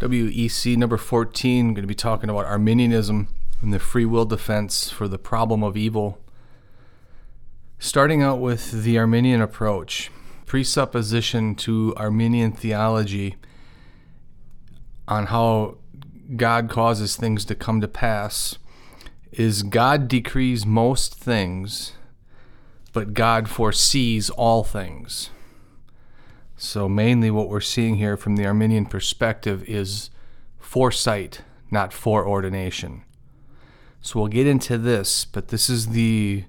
WEC number 14, I'm going to be talking about Arminianism and the free will defense for the problem of evil. Starting out with the Arminian approach, presupposition to Arminian theology on how God causes things to come to pass is God decrees most things, but God foresees all things. So, mainly what we're seeing here from the Arminian perspective is foresight, not foreordination. So, we'll get into this, but this is the,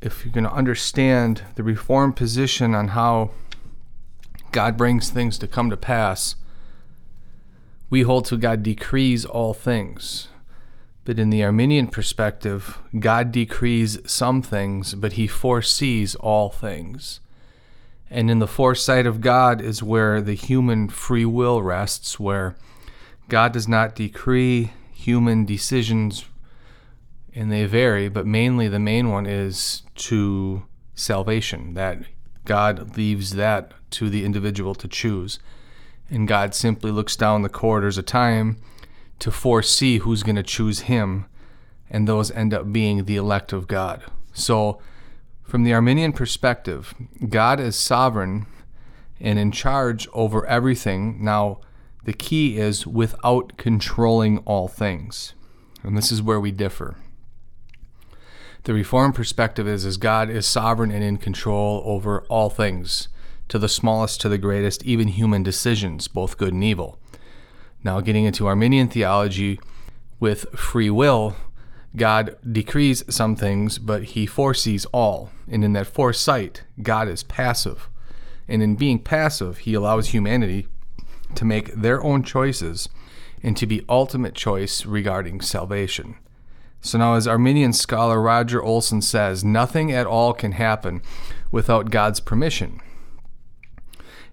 if you're going to understand the Reformed position on how God brings things to come to pass, we hold to God decrees all things. But in the Arminian perspective, God decrees some things, but he foresees all things. And in the foresight of God is where the human free will rests, where God does not decree human decisions, and they vary, but mainly the main one is to salvation, that God leaves that to the individual to choose. And God simply looks down the corridors of time to foresee who's going to choose him, and those end up being the elect of God. So, from the Arminian perspective, God is sovereign and in charge over everything. Now, the key is without controlling all things. And this is where we differ. The Reformed perspective is, is God is sovereign and in control over all things, to the smallest to the greatest, even human decisions, both good and evil. Now, getting into Arminian theology with free will, God decrees some things, but he foresees all. And in that foresight, God is passive. And in being passive, he allows humanity to make their own choices and to be ultimate choice regarding salvation. So now, as Arminian scholar Roger Olson says, nothing at all can happen without God's permission.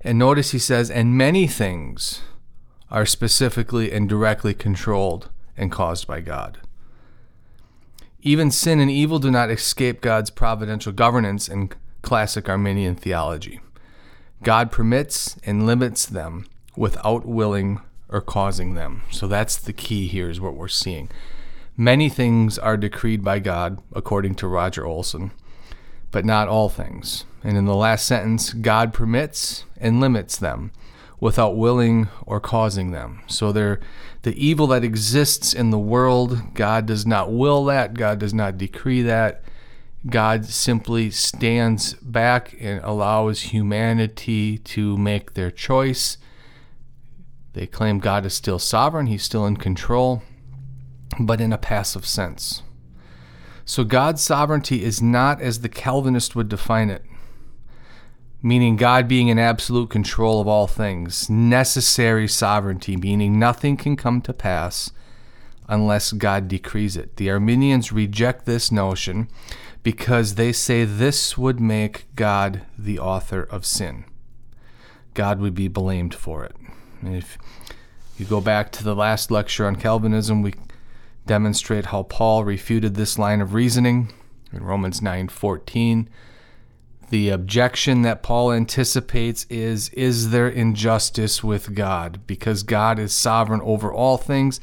And notice he says, and many things are specifically and directly controlled and caused by God. Even sin and evil do not escape God's providential governance in classic Arminian theology. God permits and limits them without willing or causing them. So that's the key here, is what we're seeing. Many things are decreed by God, according to Roger Olson, but not all things. And in the last sentence, God permits and limits them without willing or causing them. So they're the evil that exists in the world, God does not will that, God does not decree that. God simply stands back and allows humanity to make their choice. They claim God is still sovereign, He's still in control, but in a passive sense. So God's sovereignty is not as the Calvinist would define it meaning God being in absolute control of all things, necessary sovereignty, meaning nothing can come to pass unless God decrees it. The Arminians reject this notion because they say this would make God the author of sin. God would be blamed for it. And if you go back to the last lecture on Calvinism, we demonstrate how Paul refuted this line of reasoning in Romans 9:14 the objection that Paul anticipates is Is there injustice with God? Because God is sovereign over all things.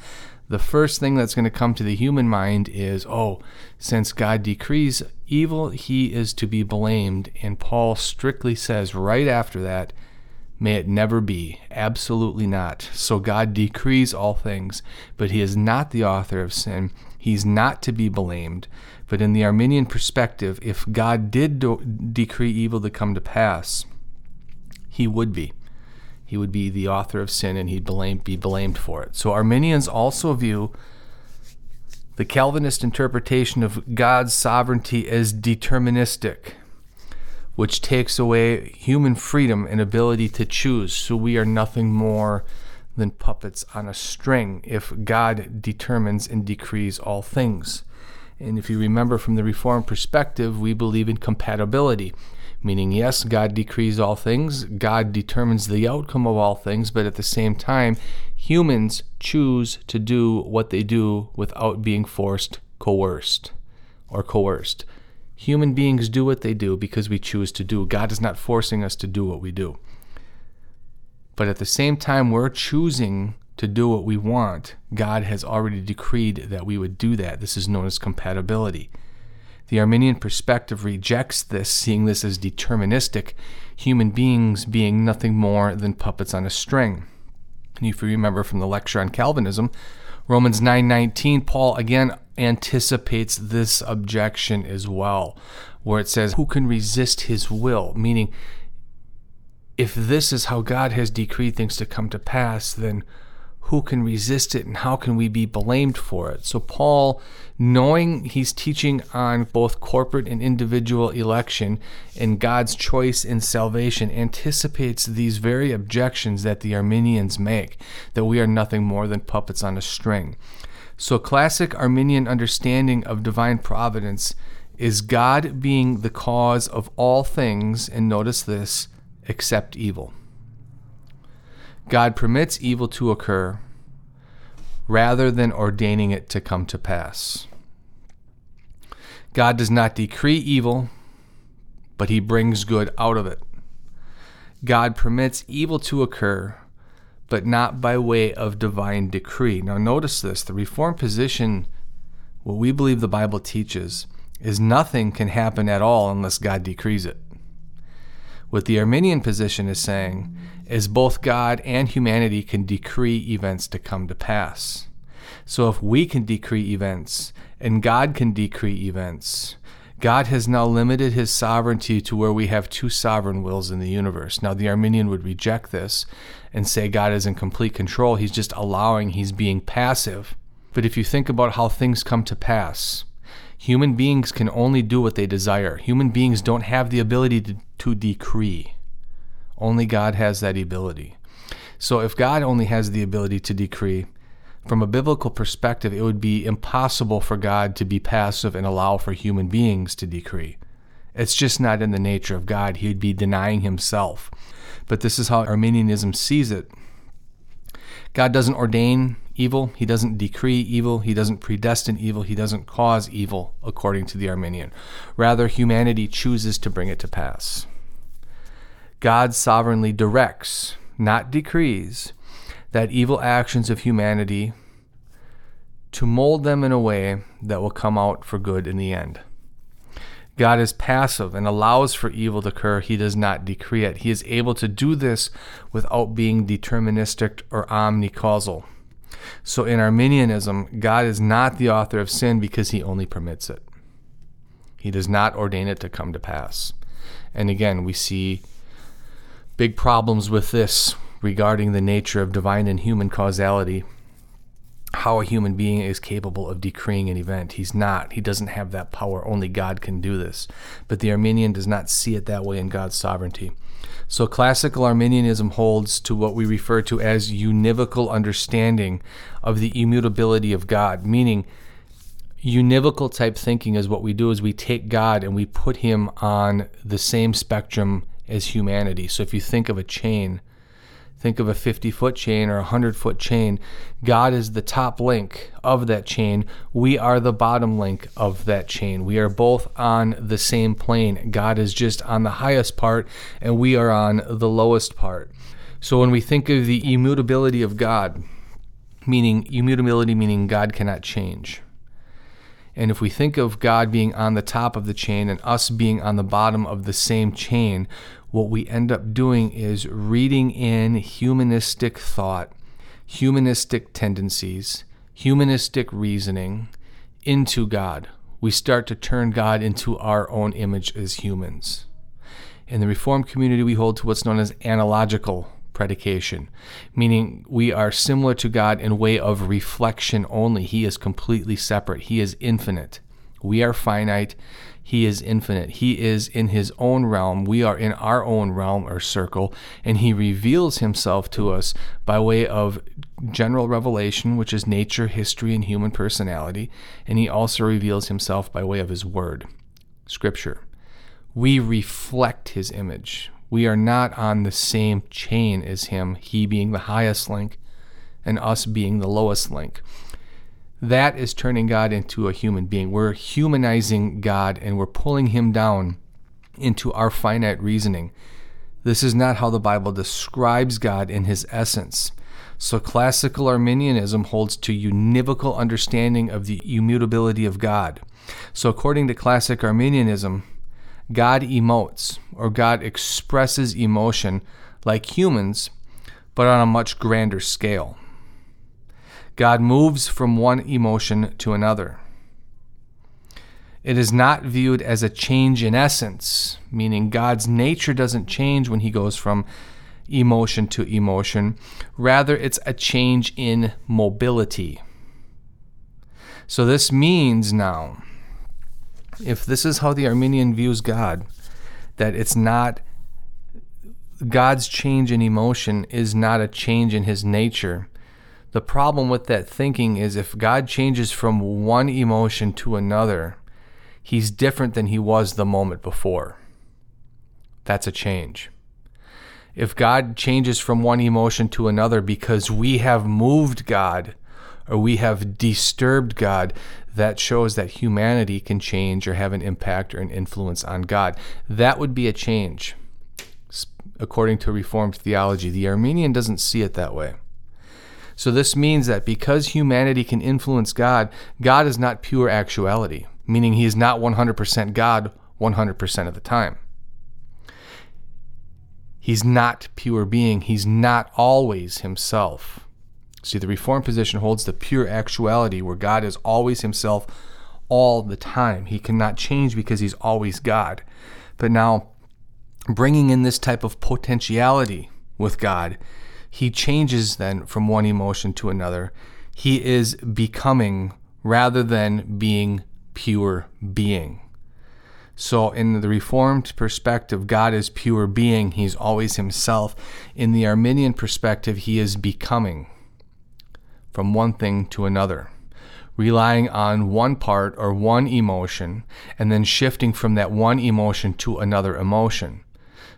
The first thing that's going to come to the human mind is, Oh, since God decrees evil, he is to be blamed. And Paul strictly says right after that, May it never be. Absolutely not. So God decrees all things, but he is not the author of sin. He's not to be blamed. But in the Arminian perspective, if God did do- decree evil to come to pass, he would be. He would be the author of sin and he'd blame, be blamed for it. So Arminians also view the Calvinist interpretation of God's sovereignty as deterministic, which takes away human freedom and ability to choose. So we are nothing more than puppets on a string if God determines and decrees all things. And if you remember from the Reformed perspective, we believe in compatibility, meaning, yes, God decrees all things, God determines the outcome of all things, but at the same time, humans choose to do what they do without being forced, coerced, or coerced. Human beings do what they do because we choose to do. God is not forcing us to do what we do. But at the same time, we're choosing to do what we want. God has already decreed that we would do that. This is known as compatibility. The Arminian perspective rejects this, seeing this as deterministic, human beings being nothing more than puppets on a string. And if you remember from the lecture on Calvinism, Romans 9:19, Paul again anticipates this objection as well, where it says, "Who can resist his will?" meaning if this is how God has decreed things to come to pass, then who can resist it and how can we be blamed for it? So, Paul, knowing he's teaching on both corporate and individual election and God's choice in salvation, anticipates these very objections that the Arminians make that we are nothing more than puppets on a string. So, classic Arminian understanding of divine providence is God being the cause of all things, and notice this, except evil. God permits evil to occur rather than ordaining it to come to pass. God does not decree evil, but he brings good out of it. God permits evil to occur, but not by way of divine decree. Now, notice this the Reformed position, what we believe the Bible teaches, is nothing can happen at all unless God decrees it. What the Arminian position is saying is both God and humanity can decree events to come to pass. So if we can decree events and God can decree events, God has now limited his sovereignty to where we have two sovereign wills in the universe. Now, the Arminian would reject this and say God is in complete control. He's just allowing, he's being passive. But if you think about how things come to pass, human beings can only do what they desire. Human beings don't have the ability to, to decree. Only God has that ability. So if God only has the ability to decree, from a biblical perspective, it would be impossible for God to be passive and allow for human beings to decree. It's just not in the nature of God. He would be denying himself. But this is how Arminianism sees it. God doesn't ordain evil, He doesn't decree evil, He doesn't predestine evil, He doesn't cause evil, according to the Arminian. Rather, humanity chooses to bring it to pass. God sovereignly directs, not decrees, that evil actions of humanity to mold them in a way that will come out for good in the end. God is passive and allows for evil to occur. He does not decree it. He is able to do this without being deterministic or omnicausal. So in Arminianism, God is not the author of sin because he only permits it. He does not ordain it to come to pass. And again, we see big problems with this regarding the nature of divine and human causality, how a human being is capable of decreeing an event. He's not. He doesn't have that power. Only God can do this. But the Arminian does not see it that way in God's sovereignty. So classical Arminianism holds to what we refer to as univocal understanding of the immutability of God, meaning univocal type thinking is what we do is we take God and we put him on the same spectrum as humanity. So if you think of a chain, Think of a 50 foot chain or a 100 foot chain. God is the top link of that chain. We are the bottom link of that chain. We are both on the same plane. God is just on the highest part, and we are on the lowest part. So when we think of the immutability of God, meaning immutability meaning God cannot change. And if we think of God being on the top of the chain and us being on the bottom of the same chain, what we end up doing is reading in humanistic thought, humanistic tendencies, humanistic reasoning into God. We start to turn God into our own image as humans. In the Reformed community, we hold to what's known as analogical predication, meaning we are similar to God in way of reflection only. He is completely separate, He is infinite. We are finite. He is infinite. He is in his own realm. We are in our own realm or circle. And he reveals himself to us by way of general revelation, which is nature, history, and human personality. And he also reveals himself by way of his word, scripture. We reflect his image. We are not on the same chain as him, he being the highest link and us being the lowest link. That is turning God into a human being. We're humanizing God and we're pulling him down into our finite reasoning. This is not how the Bible describes God in his essence. So classical Arminianism holds to univocal understanding of the immutability of God. So according to classic Arminianism, God emotes or God expresses emotion like humans, but on a much grander scale. God moves from one emotion to another. It is not viewed as a change in essence, meaning God's nature doesn't change when he goes from emotion to emotion. Rather, it's a change in mobility. So, this means now, if this is how the Arminian views God, that it's not God's change in emotion is not a change in his nature. The problem with that thinking is if God changes from one emotion to another, he's different than he was the moment before. That's a change if God changes from one emotion to another because we have moved God or we have disturbed God, that shows that humanity can change or have an impact or an influence on God. That would be a change, according to Reformed theology. The Arminian doesn't see it that way. So, this means that because humanity can influence God, God is not pure actuality, meaning he is not 100% God 100% of the time. He's not pure being. He's not always himself. See, the Reformed position holds the pure actuality where God is always himself all the time. He cannot change because he's always God. But now, bringing in this type of potentiality with God, he changes then from one emotion to another. He is becoming rather than being pure being. So, in the Reformed perspective, God is pure being, He's always Himself. In the Arminian perspective, He is becoming from one thing to another, relying on one part or one emotion, and then shifting from that one emotion to another emotion.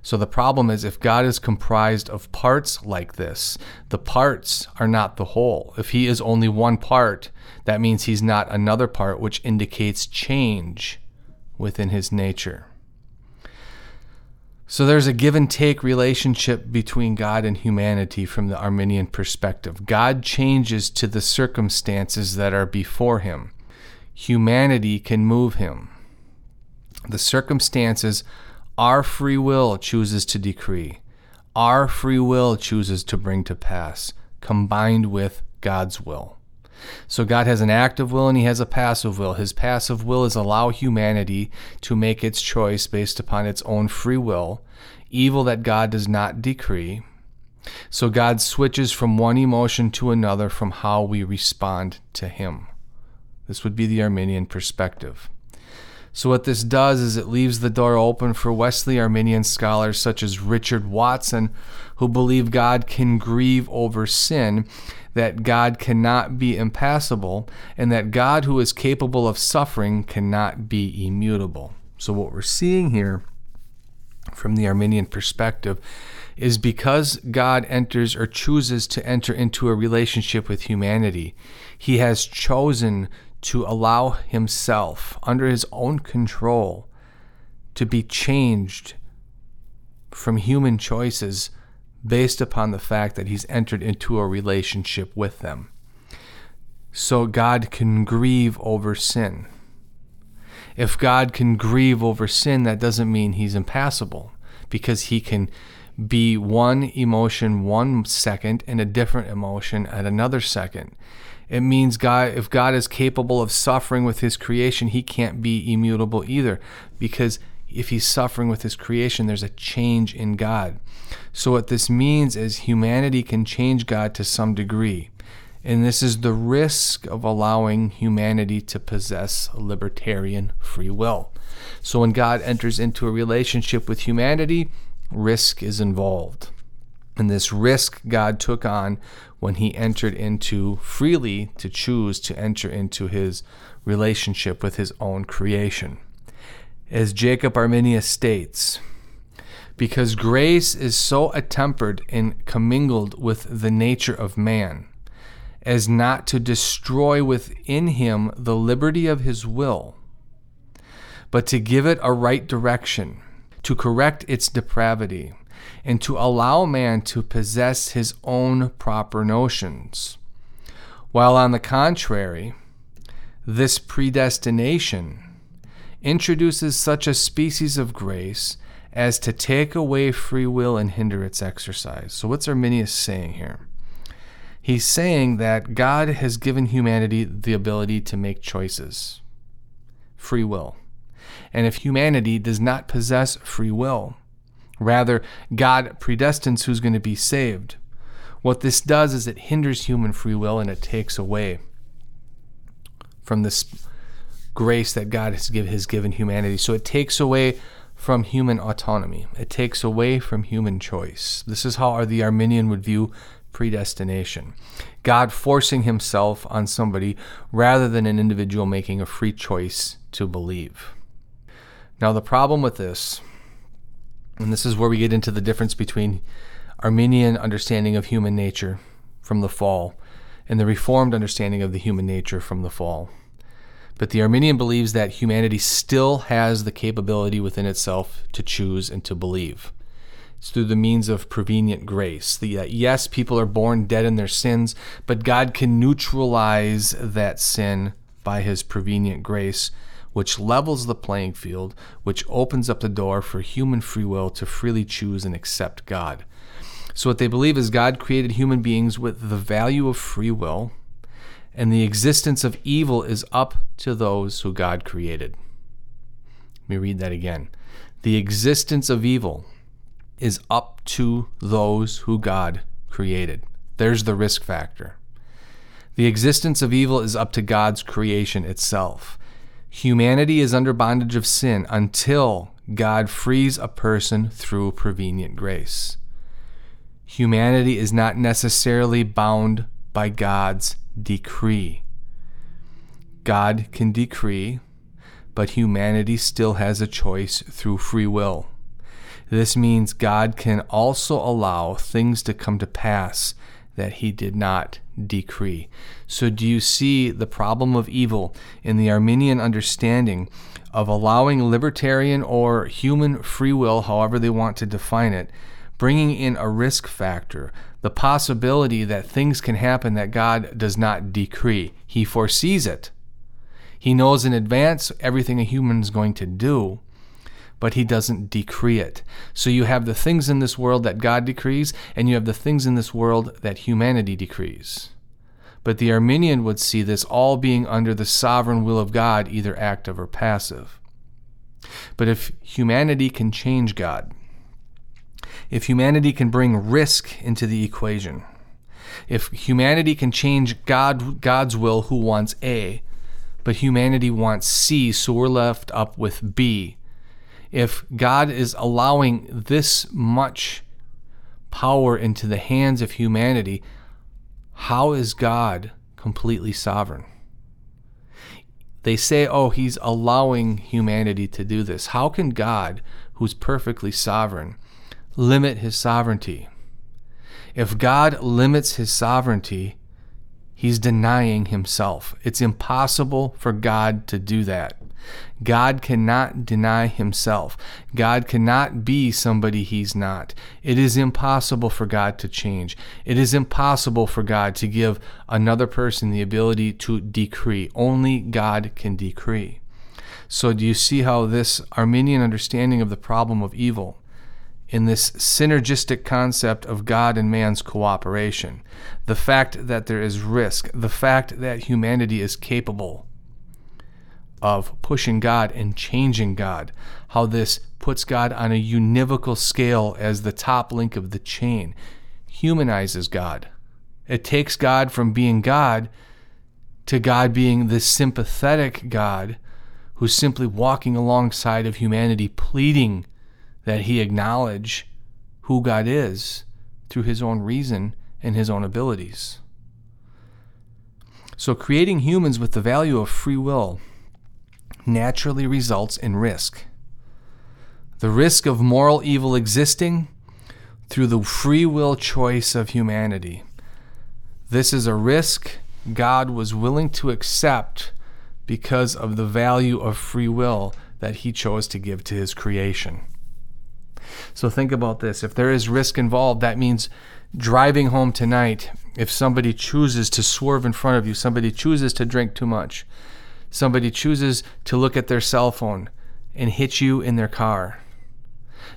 So, the problem is if God is comprised of parts like this, the parts are not the whole. If He is only one part, that means He's not another part, which indicates change within his nature. So there's a give and take relationship between God and humanity from the Arminian perspective. God changes to the circumstances that are before him. Humanity can move him. The circumstances our free will chooses to decree, our free will chooses to bring to pass, combined with God's will. So God has an active will and he has a passive will. His passive will is allow humanity to make its choice based upon its own free will, evil that God does not decree. So God switches from one emotion to another from how we respond to him. This would be the Arminian perspective. So, what this does is it leaves the door open for Wesley Arminian scholars such as Richard Watson, who believe God can grieve over sin that God cannot be impassible, and that God, who is capable of suffering, cannot be immutable. So, what we're seeing here from the Arminian perspective is because God enters or chooses to enter into a relationship with humanity, he has chosen to allow himself, under his own control, to be changed from human choices based upon the fact that he's entered into a relationship with them. So God can grieve over sin. If God can grieve over sin, that doesn't mean he's impassible because he can be one emotion one second and a different emotion at another second. It means God if God is capable of suffering with his creation, he can't be immutable either because if he's suffering with his creation, there's a change in God. So, what this means is humanity can change God to some degree. And this is the risk of allowing humanity to possess libertarian free will. So, when God enters into a relationship with humanity, risk is involved. And this risk God took on when he entered into freely to choose to enter into his relationship with his own creation as Jacob Arminius states, because grace is so attempered and commingled with the nature of man, as not to destroy within him the liberty of his will, but to give it a right direction, to correct its depravity, and to allow man to possess his own proper notions. While on the contrary, this predestination introduces such a species of grace as to take away free will and hinder its exercise. So, what's Arminius saying here? He's saying that God has given humanity the ability to make choices, free will. And if humanity does not possess free will, rather, God predestines who's going to be saved. What this does is it hinders human free will and it takes away from this grace that God has, has given humanity. So it takes away from human autonomy, it takes away from human choice. This is how the Arminian would view predestination. God forcing himself on somebody rather than an individual making a free choice to believe. Now, the problem with this, and this is where we get into the difference between Arminian understanding of human nature from the fall and the Reformed understanding of the human nature from the fall. But the Arminian believes that humanity still has the capability within itself to choose and to believe. It's through the means of prevenient grace. The, uh, yes, people are born dead in their sins, but God can neutralize that sin by his prevenient grace, which levels the playing field, which opens up the door for human free will to freely choose and accept God. So, what they believe is God created human beings with the value of free will, and the existence of evil is up to those who God created. Let me read that again. The existence of evil is up to those who God created. There's the risk factor. The existence of evil is up to God's creation itself. Humanity is under bondage of sin until God frees a person through prevenient grace. Humanity is not necessarily bound by God's decree. God can decree, but humanity still has a choice through free will. This means God can also allow things to come to pass that he did not decree. So, do you see the problem of evil in the Arminian understanding of allowing libertarian or human free will, however they want to define it, bringing in a risk factor, the possibility that things can happen that God does not decree? He foresees it. He knows in advance everything a human is going to do but he doesn't decree it. So you have the things in this world that God decrees, and you have the things in this world that humanity decrees. But the Arminian would see this all being under the sovereign will of God, either active or passive. But if humanity can change God, if humanity can bring risk into the equation, if humanity can change God, God's will, who wants A, but humanity wants C, so we're left up with B, if God is allowing this much power into the hands of humanity, how is God completely sovereign? They say, oh, he's allowing humanity to do this. How can God, who's perfectly sovereign, limit his sovereignty? If God limits his sovereignty, he's denying himself. It's impossible for God to do that. God cannot deny himself. God cannot be somebody he's not. It is impossible for God to change. It is impossible for God to give another person the ability to decree. Only God can decree. So, do you see how this Arminian understanding of the problem of evil, in this synergistic concept of God and man's cooperation, the fact that there is risk, the fact that humanity is capable of pushing God and changing God, how this puts God on a univocal scale as the top link of the chain, humanizes God. It takes God from being God to God being this sympathetic God who's simply walking alongside of humanity, pleading that he acknowledge who God is through his own reason and his own abilities. So, creating humans with the value of free will naturally results in risk. The risk of moral evil existing through the free will choice of humanity. This is a risk God was willing to accept because of the value of free will that he chose to give to his creation. So think about this. If there is risk involved, that means driving home tonight, if somebody chooses to swerve in front of you, somebody chooses to drink too much, somebody chooses to look at their cell phone and hit you in their car,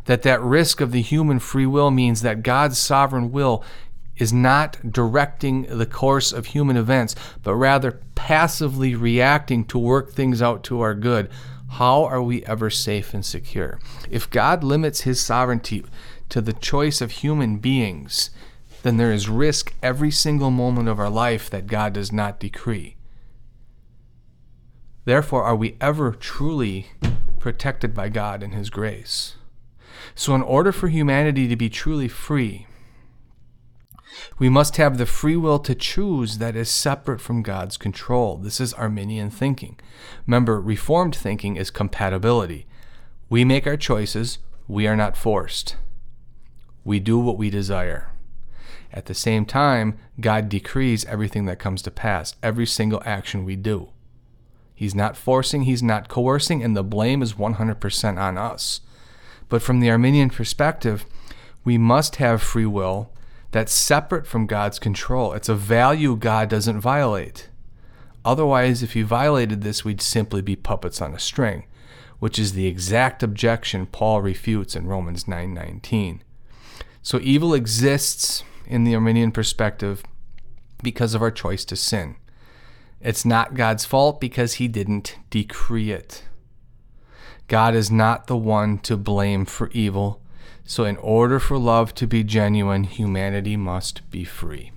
that that risk of the human free will means that God's sovereign will is not directing the course of human events, but rather passively reacting to work things out to our good. How are we ever safe and secure? If God limits his sovereignty to the choice of human beings, then there is risk every single moment of our life that God does not decree. Therefore, are we ever truly protected by God and His grace? So, in order for humanity to be truly free, we must have the free will to choose that is separate from God's control. This is Arminian thinking. Remember, Reformed thinking is compatibility. We make our choices, we are not forced. We do what we desire. At the same time, God decrees everything that comes to pass, every single action we do. He's not forcing, He's not coercing, and the blame is 100% on us. But from the Arminian perspective, we must have free will that's separate from God's control. It's a value God doesn't violate. Otherwise, if He violated this, we'd simply be puppets on a string, which is the exact objection Paul refutes in Romans 9:19. So evil exists in the Arminian perspective because of our choice to sin. It's not God's fault because he didn't decree it. God is not the one to blame for evil. So, in order for love to be genuine, humanity must be free.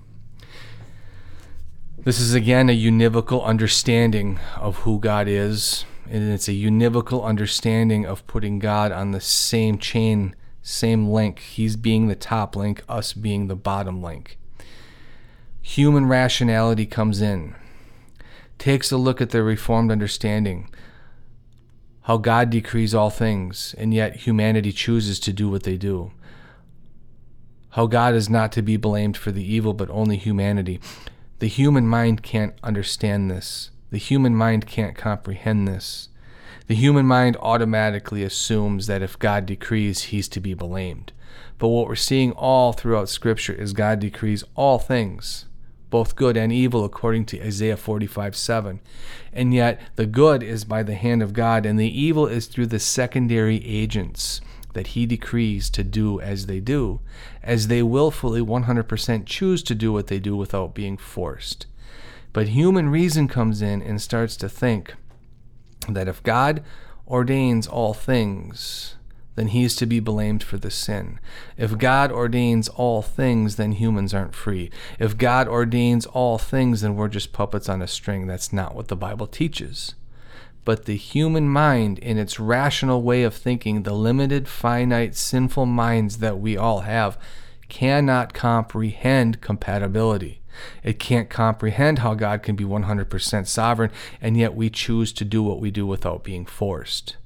This is again a univocal understanding of who God is, and it's a univocal understanding of putting God on the same chain same link. He's being the top link, us being the bottom link. Human rationality comes in, takes a look at the reformed understanding, how God decrees all things, and yet humanity chooses to do what they do. How God is not to be blamed for the evil, but only humanity. The human mind can't understand this. The human mind can't comprehend this the human mind automatically assumes that if God decrees, he's to be blamed. But what we're seeing all throughout Scripture is God decrees all things, both good and evil, according to Isaiah 45 7. And yet, the good is by the hand of God, and the evil is through the secondary agents that he decrees to do as they do, as they willfully 100% choose to do what they do without being forced. But human reason comes in and starts to think that if God ordains all things, then he is to be blamed for the sin. If God ordains all things, then humans aren't free. If God ordains all things, then we're just puppets on a string. That's not what the Bible teaches. But the human mind, in its rational way of thinking, the limited, finite, sinful minds that we all have, cannot comprehend compatibility. It can't comprehend how God can be 100% sovereign, and yet we choose to do what we do without being forced.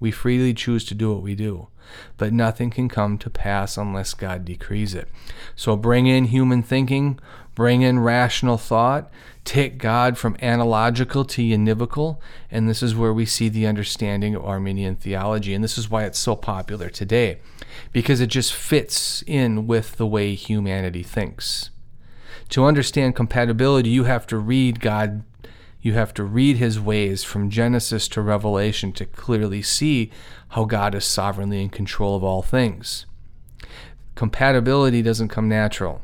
We freely choose to do what we do, but nothing can come to pass unless God decrees it. So bring in human thinking, bring in rational thought, take God from analogical to univocal, and this is where we see the understanding of Arminian theology, and this is why it's so popular today, because it just fits in with the way humanity thinks to understand compatibility, you have to read God, you have to read his ways from Genesis to Revelation to clearly see how God is sovereignly in control of all things. Compatibility doesn't come natural.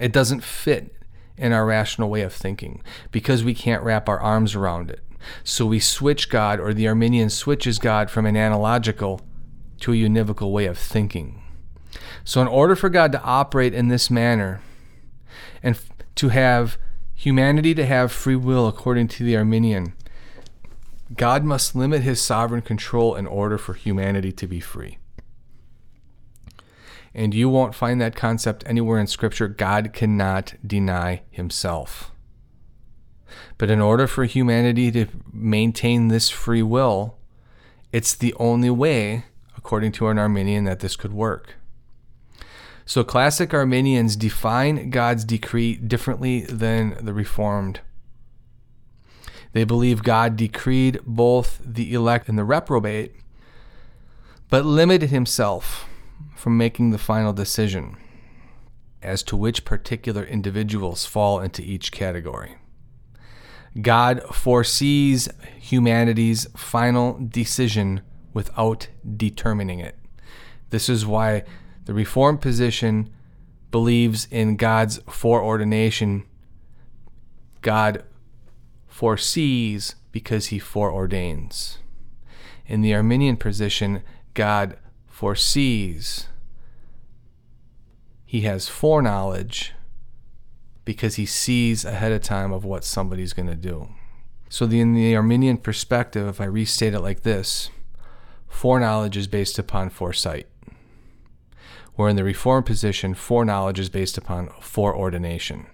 It doesn't fit in our rational way of thinking because we can't wrap our arms around it. So we switch God, or the Arminian switches God from an analogical to a univocal way of thinking. So, in order for God to operate in this manner, and to have humanity to have free will according to the Arminian. God must limit his sovereign control in order for humanity to be free. And you won't find that concept anywhere in Scripture. God cannot deny himself. But in order for humanity to maintain this free will, it's the only way, according to an Arminian, that this could work. So classic Arminians define God's decree differently than the Reformed. They believe God decreed both the elect and the reprobate, but limited himself from making the final decision as to which particular individuals fall into each category. God foresees humanity's final decision without determining it. This is why the Reformed position believes in God's foreordination. God foresees because he foreordains. In the Arminian position, God foresees. He has foreknowledge because he sees ahead of time of what somebody's going to do. So, the, in the Arminian perspective, if I restate it like this, foreknowledge is based upon foresight. Where in the Reformed position, foreknowledge is based upon foreordination.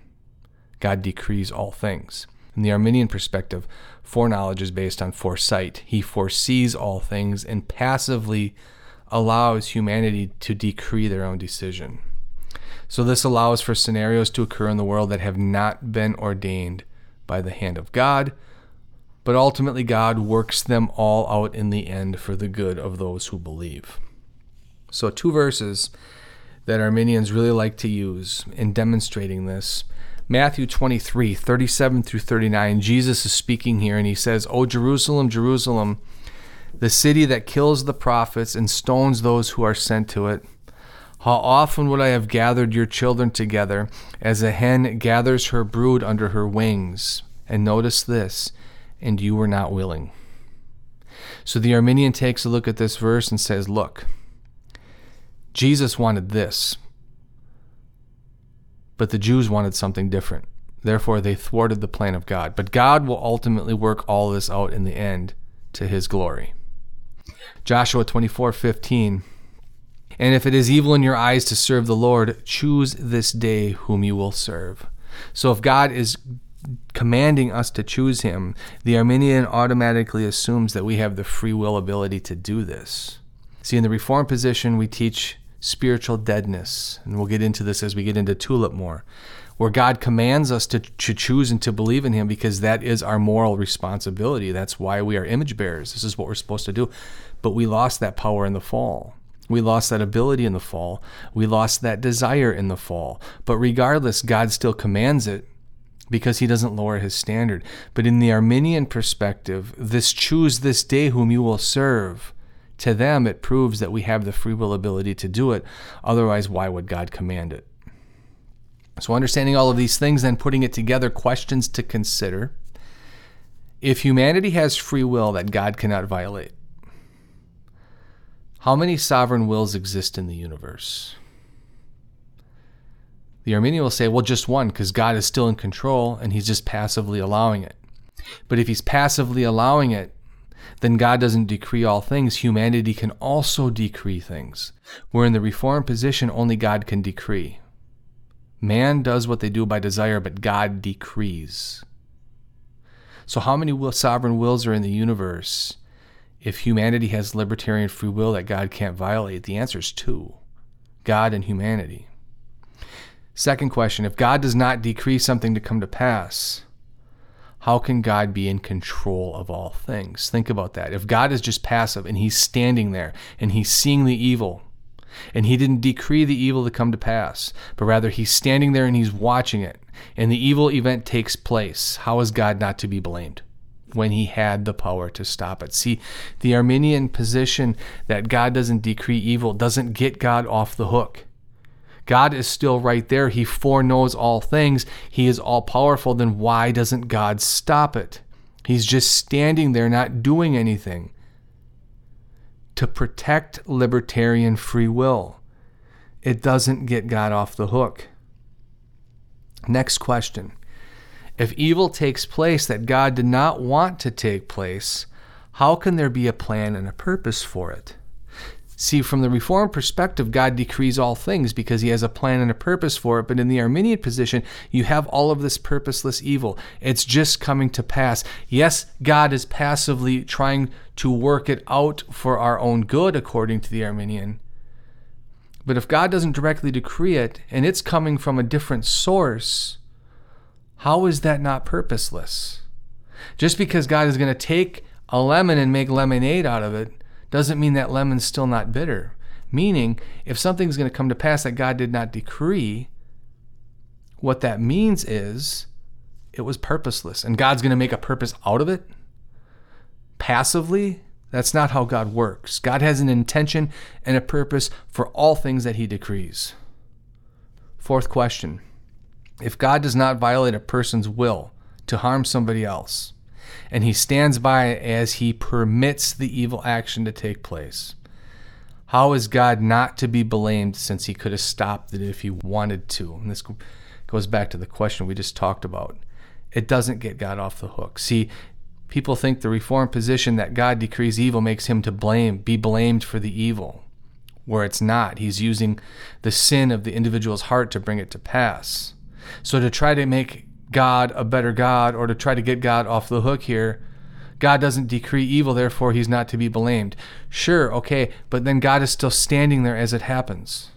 God decrees all things. In the Arminian perspective, foreknowledge is based on foresight. He foresees all things and passively allows humanity to decree their own decision. So, this allows for scenarios to occur in the world that have not been ordained by the hand of God, but ultimately God works them all out in the end for the good of those who believe. So, two verses that Arminians really like to use in demonstrating this. Matthew 23, 37 through 39, Jesus is speaking here and he says, O Jerusalem, Jerusalem, the city that kills the prophets and stones those who are sent to it. How often would I have gathered your children together as a hen gathers her brood under her wings? And notice this, and you were not willing. So the Arminian takes a look at this verse and says, Look, Jesus wanted this, but the Jews wanted something different. Therefore, they thwarted the plan of God. But God will ultimately work all this out in the end to his glory. Joshua 24 15 and if it is evil in your eyes to serve the Lord, choose this day whom you will serve. So if God is commanding us to choose him, the Arminian automatically assumes that we have the free will ability to do this. See, in the Reformed position, we teach spiritual deadness, and we'll get into this as we get into Tulip more, where God commands us to, to choose and to believe in him because that is our moral responsibility. That's why we are image bearers. This is what we're supposed to do. But we lost that power in the fall. We lost that ability in the fall. We lost that desire in the fall. But regardless, God still commands it because he doesn't lower his standard. But in the Arminian perspective, this choose this day whom you will serve, to them it proves that we have the free will ability to do it. Otherwise, why would God command it? So, understanding all of these things, then putting it together, questions to consider. If humanity has free will that God cannot violate, how many sovereign wills exist in the universe? The Arminian will say, well, just one, because God is still in control and he's just passively allowing it. But if he's passively allowing it, then God doesn't decree all things. Humanity can also decree things. Where in the Reformed position, only God can decree. Man does what they do by desire, but God decrees. So, how many sovereign wills are in the universe? if humanity has libertarian free will that God can't violate? The answer is two God and humanity. Second question if God does not decree something to come to pass, how can God be in control of all things? Think about that. If God is just passive and he's standing there and he's seeing the evil, and he didn't decree the evil to come to pass, but rather he's standing there and he's watching it, and the evil event takes place, how is God not to be blamed? when he had the power to stop it. See, the Arminian position that God doesn't decree evil doesn't get God off the hook. God is still right there. He foreknows all things. He is all powerful. Then why doesn't God stop it? He's just standing there, not doing anything to protect libertarian free will. It doesn't get God off the hook. Next question if evil takes place that God did not want to take place, how can there be a plan and a purpose for it? See, from the Reformed perspective, God decrees all things because he has a plan and a purpose for it. But in the Arminian position, you have all of this purposeless evil. It's just coming to pass. Yes, God is passively trying to work it out for our own good, according to the Arminian. But if God doesn't directly decree it and it's coming from a different source, how is that not purposeless? Just because God is going to take a lemon and make lemonade out of it doesn't mean that lemon's still not bitter. Meaning, if something's going to come to pass that God did not decree, what that means is it was purposeless. And God's going to make a purpose out of it passively. That's not how God works. God has an intention and a purpose for all things that He decrees. Fourth question If God does not violate a person's will to harm somebody else, and He stands by as He permits the evil action to take place, how is God not to be blamed since He could have stopped it if He wanted to? And this goes back to the question we just talked about. It doesn't get God off the hook. See, people think the reformed position that God decrees evil makes him to blame, be blamed for the evil, where it's not. He's using the sin of the individual's heart to bring it to pass. So to try to make God a better God or to try to get God off the hook here, God doesn't decree evil, therefore he's not to be blamed. Sure, okay, but then God is still standing there as it happens,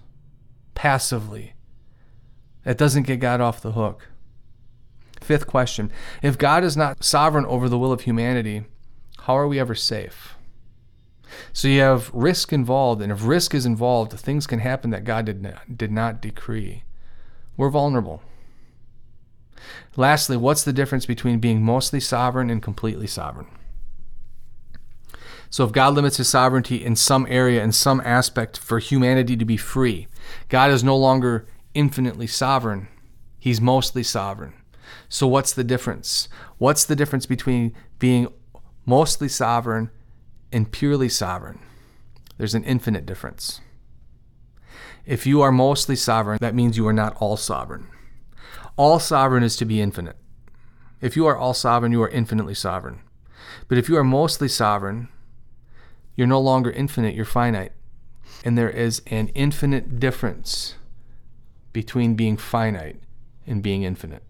passively. That doesn't get God off the hook. Fifth question If God is not sovereign over the will of humanity, how are we ever safe? So you have risk involved, and if risk is involved, things can happen that God did not, did not decree. We're vulnerable. Lastly, what's the difference between being mostly sovereign and completely sovereign? So, if God limits his sovereignty in some area, in some aspect, for humanity to be free, God is no longer infinitely sovereign, he's mostly sovereign. So, what's the difference? What's the difference between being mostly sovereign and purely sovereign? There's an infinite difference. If you are mostly sovereign, that means you are not all sovereign. All sovereign is to be infinite. If you are all sovereign, you are infinitely sovereign. But if you are mostly sovereign, you're no longer infinite, you're finite. And there is an infinite difference between being finite and being infinite.